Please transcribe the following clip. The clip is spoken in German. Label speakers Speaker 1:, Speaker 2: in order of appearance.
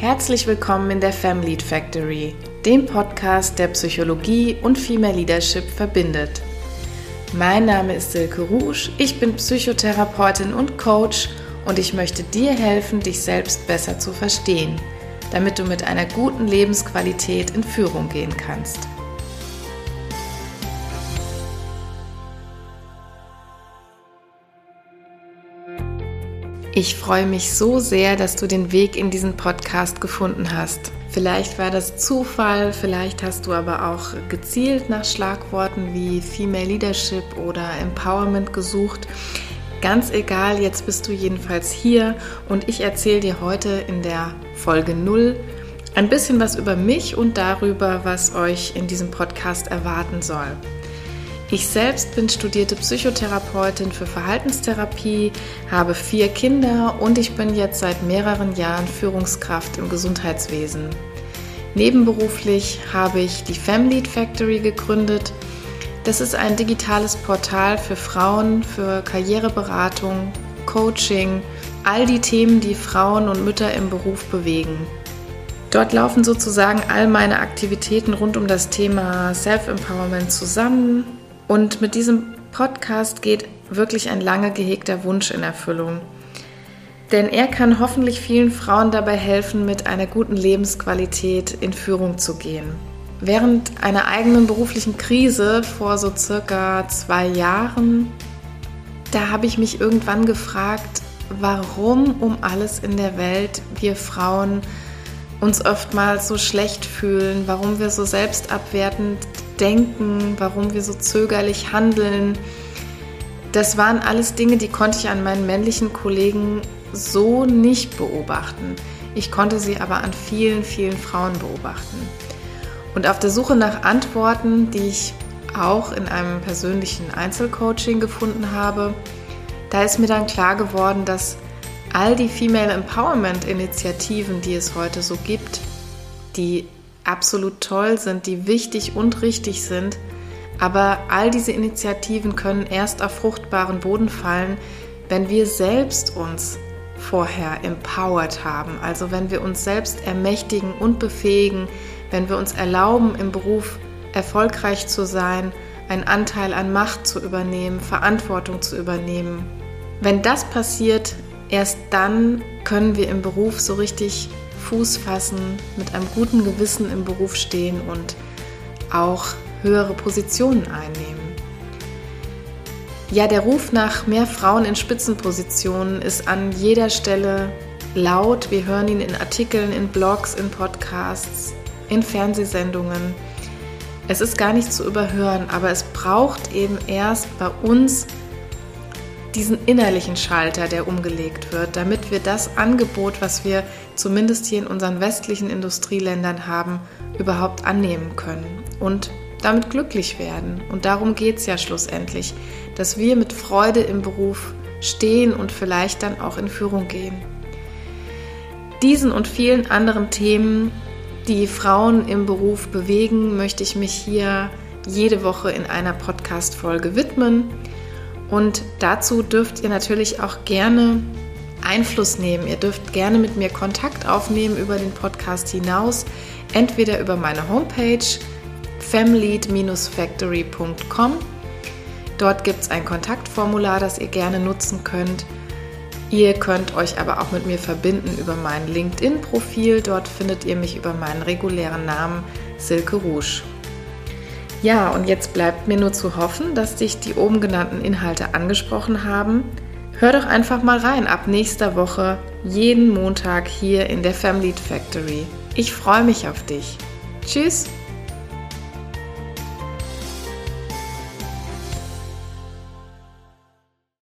Speaker 1: Herzlich willkommen in der Family Factory, dem Podcast, der Psychologie und Female Leadership verbindet. Mein Name ist Silke Rouge, ich bin Psychotherapeutin und Coach und ich möchte dir helfen, dich selbst besser zu verstehen, damit du mit einer guten Lebensqualität in Führung gehen kannst. Ich freue mich so sehr, dass du den Weg in diesen Podcast gefunden hast. Vielleicht war das Zufall, vielleicht hast du aber auch gezielt nach Schlagworten wie Female Leadership oder Empowerment gesucht. Ganz egal, jetzt bist du jedenfalls hier und ich erzähle dir heute in der Folge 0 ein bisschen was über mich und darüber, was euch in diesem Podcast erwarten soll. Ich selbst bin studierte Psychotherapeutin für Verhaltenstherapie, habe vier Kinder und ich bin jetzt seit mehreren Jahren Führungskraft im Gesundheitswesen. Nebenberuflich habe ich die Family Factory gegründet. Das ist ein digitales Portal für Frauen, für Karriereberatung, Coaching, all die Themen, die Frauen und Mütter im Beruf bewegen. Dort laufen sozusagen all meine Aktivitäten rund um das Thema Self-Empowerment zusammen und mit diesem Podcast geht wirklich ein lange gehegter Wunsch in Erfüllung. Denn er kann hoffentlich vielen Frauen dabei helfen, mit einer guten Lebensqualität in Führung zu gehen. Während einer eigenen beruflichen Krise vor so circa zwei Jahren, da habe ich mich irgendwann gefragt, warum um alles in der Welt wir Frauen uns oftmals so schlecht fühlen, warum wir so selbstabwertend denken, warum wir so zögerlich handeln. Das waren alles Dinge, die konnte ich an meinen männlichen Kollegen so nicht beobachten. Ich konnte sie aber an vielen, vielen Frauen beobachten. Und auf der Suche nach Antworten, die ich auch in einem persönlichen Einzelcoaching gefunden habe, da ist mir dann klar geworden, dass all die Female Empowerment Initiativen, die es heute so gibt, die absolut toll sind, die wichtig und richtig sind. Aber all diese Initiativen können erst auf fruchtbaren Boden fallen, wenn wir selbst uns vorher empowered haben. Also wenn wir uns selbst ermächtigen und befähigen, wenn wir uns erlauben, im Beruf erfolgreich zu sein, einen Anteil an Macht zu übernehmen, Verantwortung zu übernehmen. Wenn das passiert, erst dann können wir im Beruf so richtig Fuß fassen, mit einem guten Gewissen im Beruf stehen und auch höhere Positionen einnehmen. Ja, der Ruf nach mehr Frauen in Spitzenpositionen ist an jeder Stelle laut. Wir hören ihn in Artikeln, in Blogs, in Podcasts, in Fernsehsendungen. Es ist gar nicht zu überhören, aber es braucht eben erst bei uns diesen innerlichen Schalter, der umgelegt wird, damit wir das Angebot, was wir zumindest hier in unseren westlichen Industrieländern haben, überhaupt annehmen können und damit glücklich werden. Und darum geht es ja schlussendlich, dass wir mit Freude im Beruf stehen und vielleicht dann auch in Führung gehen. Diesen und vielen anderen Themen, die Frauen im Beruf bewegen, möchte ich mich hier jede Woche in einer Podcast-Folge widmen. Und dazu dürft ihr natürlich auch gerne Einfluss nehmen. Ihr dürft gerne mit mir Kontakt aufnehmen über den Podcast hinaus, entweder über meine Homepage family-factory.com. Dort gibt es ein Kontaktformular, das ihr gerne nutzen könnt. Ihr könnt euch aber auch mit mir verbinden über mein LinkedIn-Profil. Dort findet ihr mich über meinen regulären Namen Silke Rouge. Ja, und jetzt bleibt mir nur zu hoffen, dass dich die oben genannten Inhalte angesprochen haben. Hör doch einfach mal rein ab nächster Woche, jeden Montag hier in der Family Factory. Ich freue mich auf dich. Tschüss!